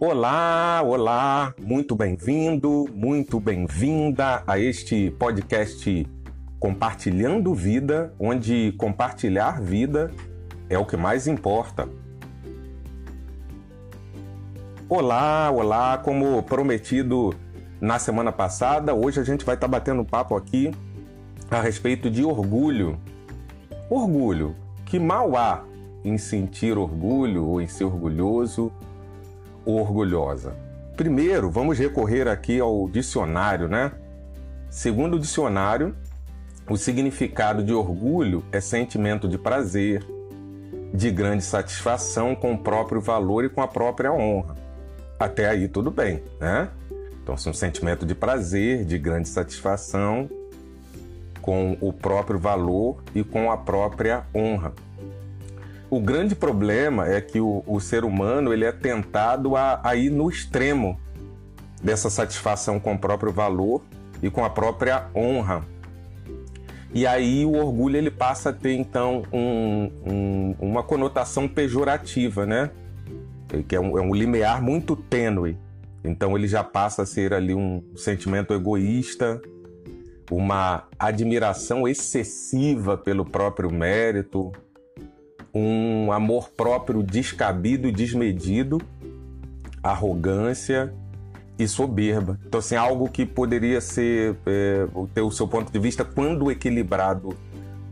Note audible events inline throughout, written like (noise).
Olá, olá, muito bem-vindo, muito bem-vinda a este podcast Compartilhando Vida, onde compartilhar vida é o que mais importa. Olá, olá, como prometido na semana passada, hoje a gente vai estar batendo papo aqui a respeito de orgulho. Orgulho, que mal há em sentir orgulho ou em ser orgulhoso orgulhosa? Primeiro, vamos recorrer aqui ao dicionário, né? Segundo o dicionário, o significado de orgulho é sentimento de prazer, de grande satisfação com o próprio valor e com a própria honra. Até aí tudo bem, né? Então, é um sentimento de prazer, de grande satisfação com o próprio valor e com a própria honra. O grande problema é que o, o ser humano ele é tentado a, a ir no extremo dessa satisfação com o próprio valor e com a própria honra. E aí o orgulho ele passa a ter então um, um, uma conotação pejorativa, né? Que é um, é um, limiar muito tênue. Então ele já passa a ser ali um sentimento egoísta, uma admiração excessiva pelo próprio mérito, um amor próprio descabido e desmedido, arrogância e soberba. Então, assim, algo que poderia ser, é, ter o seu ponto de vista, quando equilibrado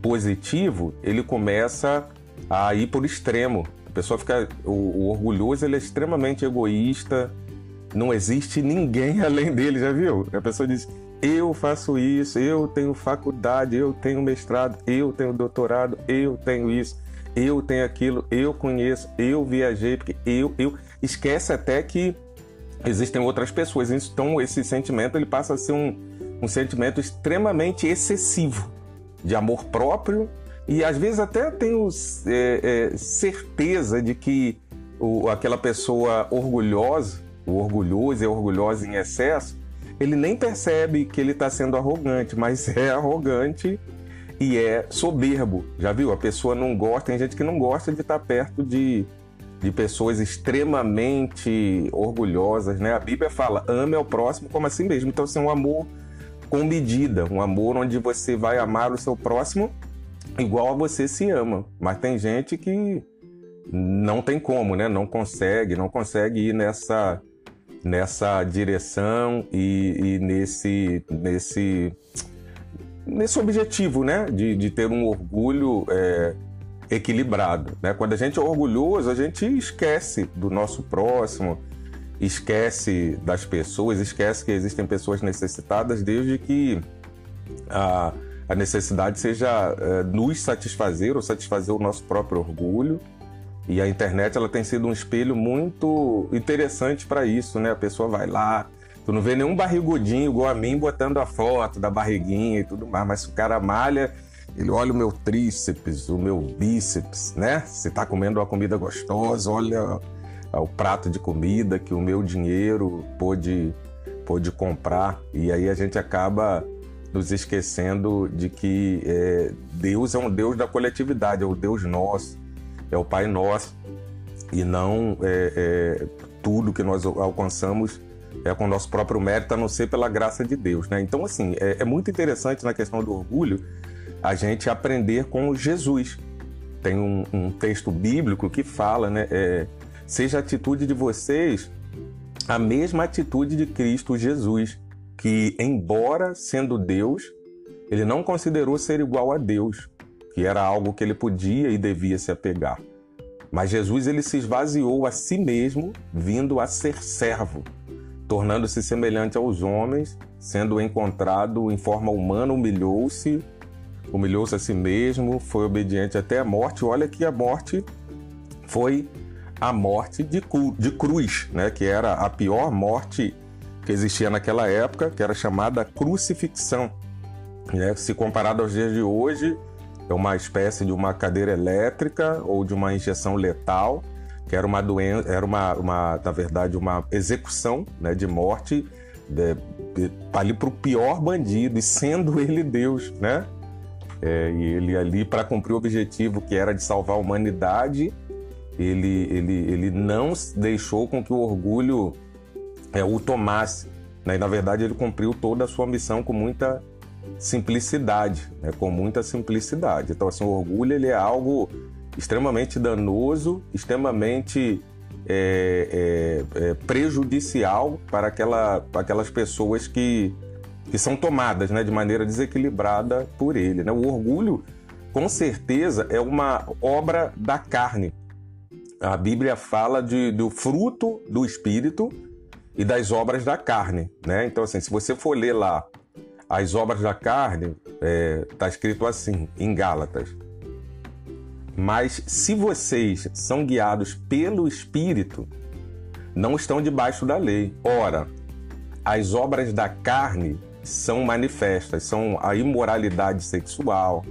positivo, ele começa a ir por extremo. A pessoa fica. O, o orgulhoso ele é extremamente egoísta, não existe ninguém (laughs) além dele, já viu? A pessoa diz: eu faço isso, eu tenho faculdade, eu tenho mestrado, eu tenho doutorado, eu tenho isso eu tenho aquilo, eu conheço, eu viajei, porque eu, eu. Esquece até que existem outras pessoas. Então, esse sentimento ele passa a ser um, um sentimento extremamente excessivo de amor próprio e às vezes até tenho é, é, certeza de que o, aquela pessoa orgulhosa, o orgulhoso e orgulhosa em excesso, ele nem percebe que ele está sendo arrogante, mas (laughs) é arrogante e é soberbo. Já viu? A pessoa não gosta, tem gente que não gosta de estar perto de, de pessoas extremamente orgulhosas, né? A Bíblia fala: ame ao próximo como assim mesmo. Então, assim, um amor com medida, um amor onde você vai amar o seu próximo igual a você se ama. Mas tem gente que não tem como, né? Não consegue, não consegue ir nessa nessa direção e, e nesse nesse nesse objetivo, né? De, de ter um orgulho é, equilibrado. Né? Quando a gente é orgulhoso, a gente esquece do nosso próximo, esquece das pessoas, esquece que existem pessoas necessitadas, desde que a, a necessidade seja é, nos satisfazer ou satisfazer o nosso próprio orgulho. E a internet ela tem sido um espelho muito interessante para isso, né? A pessoa vai lá, Tu não vê nenhum barrigudinho igual a mim botando a foto da barriguinha e tudo mais, mas o cara malha, ele olha o meu tríceps, o meu bíceps, né? Se tá comendo uma comida gostosa, olha o prato de comida que o meu dinheiro pôde, pôde comprar. E aí a gente acaba nos esquecendo de que é, Deus é um Deus da coletividade, é o Deus nosso, é o Pai nosso, e não é, é, tudo que nós alcançamos é, com o nosso próprio mérito, a não ser pela graça de Deus. Né? Então, assim, é, é muito interessante na questão do orgulho a gente aprender com Jesus. Tem um, um texto bíblico que fala, né? É, seja a atitude de vocês a mesma atitude de Cristo Jesus, que, embora sendo Deus, ele não considerou ser igual a Deus, que era algo que ele podia e devia se apegar. Mas Jesus ele se esvaziou a si mesmo, vindo a ser servo tornando-se semelhante aos homens, sendo encontrado em forma humana, humilhou-se, humilhou-se a si mesmo, foi obediente até a morte. Olha que a morte foi a morte de, de cruz, né? que era a pior morte que existia naquela época, que era chamada crucifixão. Né? Se comparado aos dias de hoje, é uma espécie de uma cadeira elétrica ou de uma injeção letal que era uma doença, era uma, uma na verdade, uma execução né, de morte de, de, ali para o pior bandido, e sendo ele Deus, né? É, e ele ali para cumprir o objetivo que era de salvar a humanidade, ele, ele, ele não deixou com que o orgulho é, o tomasse. Né? E, na verdade, ele cumpriu toda a sua missão com muita simplicidade, né? com muita simplicidade. Então, assim, o orgulho ele é algo extremamente danoso, extremamente é, é, é, prejudicial para, aquela, para aquelas pessoas que, que são tomadas né, de maneira desequilibrada por ele. Né? O orgulho, com certeza, é uma obra da carne. A Bíblia fala de, do fruto do Espírito e das obras da carne. Né? Então, assim, se você for ler lá as obras da carne, está é, escrito assim, em Gálatas. Mas se vocês são guiados pelo Espírito, não estão debaixo da lei. Ora, as obras da carne são manifestas, são a imoralidade sexual,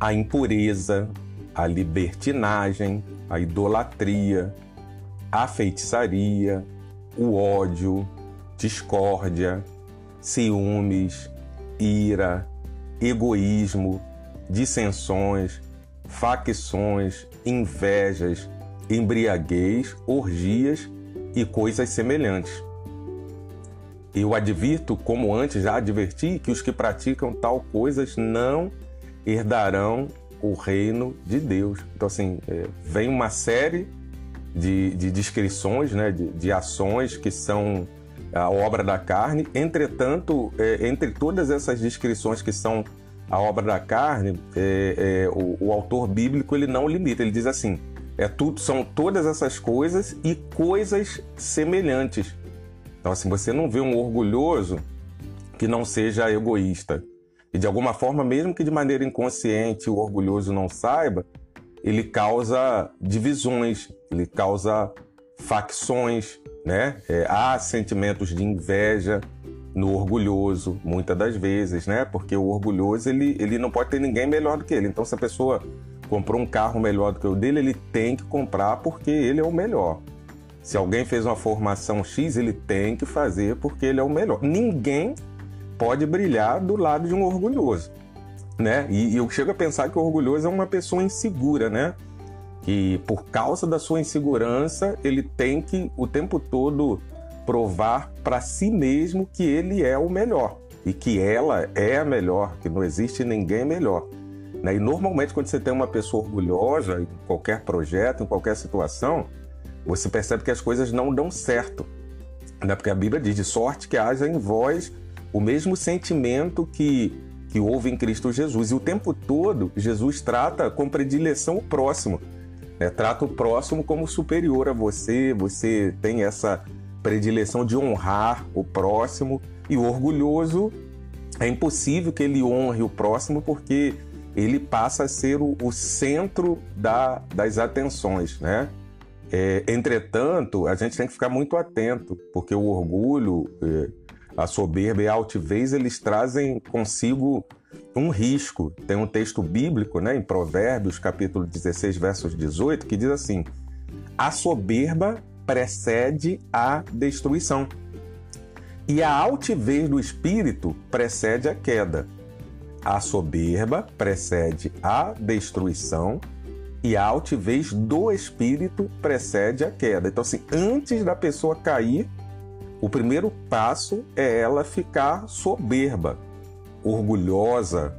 a impureza, a libertinagem, a idolatria, a feitiçaria, o ódio, discórdia, ciúmes, ira, egoísmo, dissensões, facções, invejas, embriaguez, orgias e coisas semelhantes. Eu advirto, como antes já adverti, que os que praticam tal coisas não herdarão o reino de Deus. Então, assim, é, vem uma série de, de descrições, né, de, de ações que são a obra da carne. Entretanto, é, entre todas essas descrições que são a obra da carne, é, é, o, o, autor bíblico ele não limita. Ele diz assim: é tudo, são todas essas coisas e coisas semelhantes. Então, assim, você não vê um orgulhoso que não seja egoísta. E de alguma forma, mesmo que de maneira inconsciente o orgulhoso não saiba, ele causa divisões, ele causa facções, né? É, há sentimentos de inveja no orgulhoso, muitas das vezes, né? Porque o orgulhoso ele, ele não pode ter ninguém melhor do que ele. Então, se a pessoa comprou um carro melhor do que o dele, ele tem que comprar porque ele é o melhor. Se alguém fez uma formação X, ele tem que fazer porque ele é o melhor. Ninguém pode brilhar do lado de um orgulhoso, né? E, e eu chego a pensar que o orgulhoso é uma pessoa insegura, né? que por causa da sua insegurança, ele tem que o tempo todo provar para si mesmo que ele é o melhor e que ela é a melhor, que não existe ninguém melhor. Né? E normalmente, quando você tem uma pessoa orgulhosa em qualquer projeto, em qualquer situação, você percebe que as coisas não dão certo. Né? Porque a Bíblia diz: de sorte que haja em vós o mesmo sentimento que, que houve em Cristo Jesus. E o tempo todo, Jesus trata com predileção o próximo. Né? Trata o próximo como superior a você, você tem essa predileção de honrar o próximo e o orgulhoso é impossível que ele honre o próximo porque ele passa a ser o, o centro da, das atenções, né? É, entretanto, a gente tem que ficar muito atento, porque o orgulho, é, a soberba e a altivez, eles trazem consigo um risco. Tem um texto bíblico, né, em Provérbios, capítulo 16, versos 18, que diz assim: A soberba precede a destruição, e a altivez do espírito precede a queda. A soberba precede a destruição e a altivez do espírito precede a queda. Então, assim, antes da pessoa cair, o primeiro passo é ela ficar soberba, orgulhosa,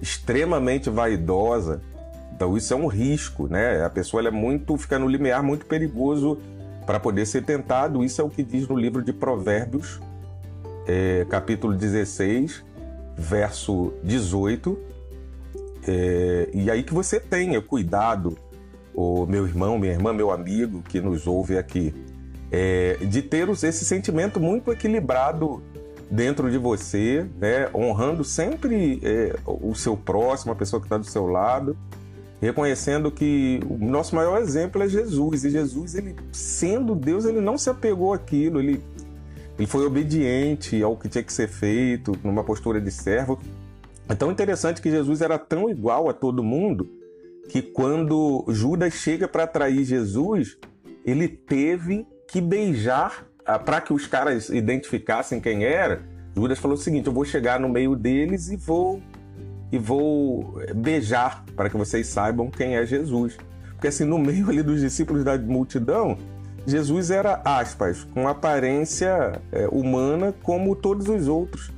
extremamente vaidosa. Então isso é um risco, né? A pessoa é muito fica no limiar muito perigoso para poder ser tentado. Isso é o que diz no livro de Provérbios, é, capítulo 16, verso 18. É, e aí que você tenha cuidado, o meu irmão, minha irmã, meu amigo que nos ouve aqui, é, de ter esse sentimento muito equilibrado dentro de você, né? honrando sempre é, o seu próximo, a pessoa que está do seu lado, reconhecendo que o nosso maior exemplo é Jesus. E Jesus, ele sendo Deus, ele não se apegou àquilo, ele, ele foi obediente ao que tinha que ser feito, numa postura de servo. É tão interessante que Jesus era tão igual a todo mundo que quando Judas chega para atrair Jesus, ele teve que beijar ah, para que os caras identificassem quem era, Judas falou o seguinte: eu vou chegar no meio deles e vou e vou beijar para que vocês saibam quem é Jesus. Porque assim, no meio ali dos discípulos da multidão, Jesus era, aspas, com aparência é, humana como todos os outros.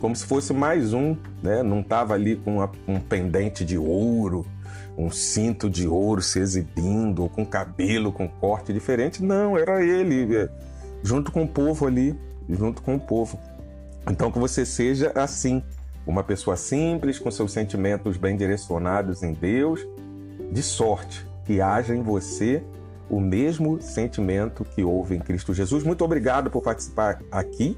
Como se fosse mais um, né? Não estava ali com uma, um pendente de ouro, um cinto de ouro se exibindo, com cabelo com corte diferente. Não, era ele, é, junto com o povo ali, junto com o povo. Então que você seja assim, uma pessoa simples, com seus sentimentos bem direcionados em Deus, de sorte que haja em você o mesmo sentimento que houve em Cristo Jesus. Muito obrigado por participar aqui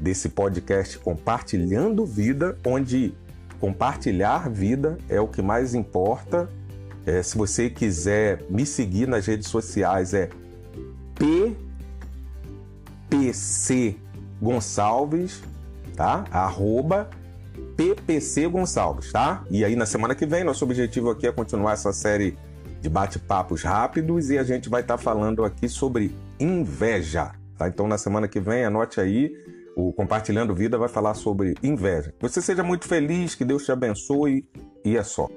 desse podcast Compartilhando Vida, onde compartilhar vida é o que mais importa. É, se você quiser me seguir nas redes sociais, é PPC Gonçalves, tá? Arroba PPC Gonçalves, tá? E aí na semana que vem, nosso objetivo aqui é continuar essa série de bate-papos rápidos e a gente vai estar tá falando aqui sobre inveja, tá? Então na semana que vem, anote aí, o Compartilhando Vida vai falar sobre inveja. Você seja muito feliz, que Deus te abençoe e é só.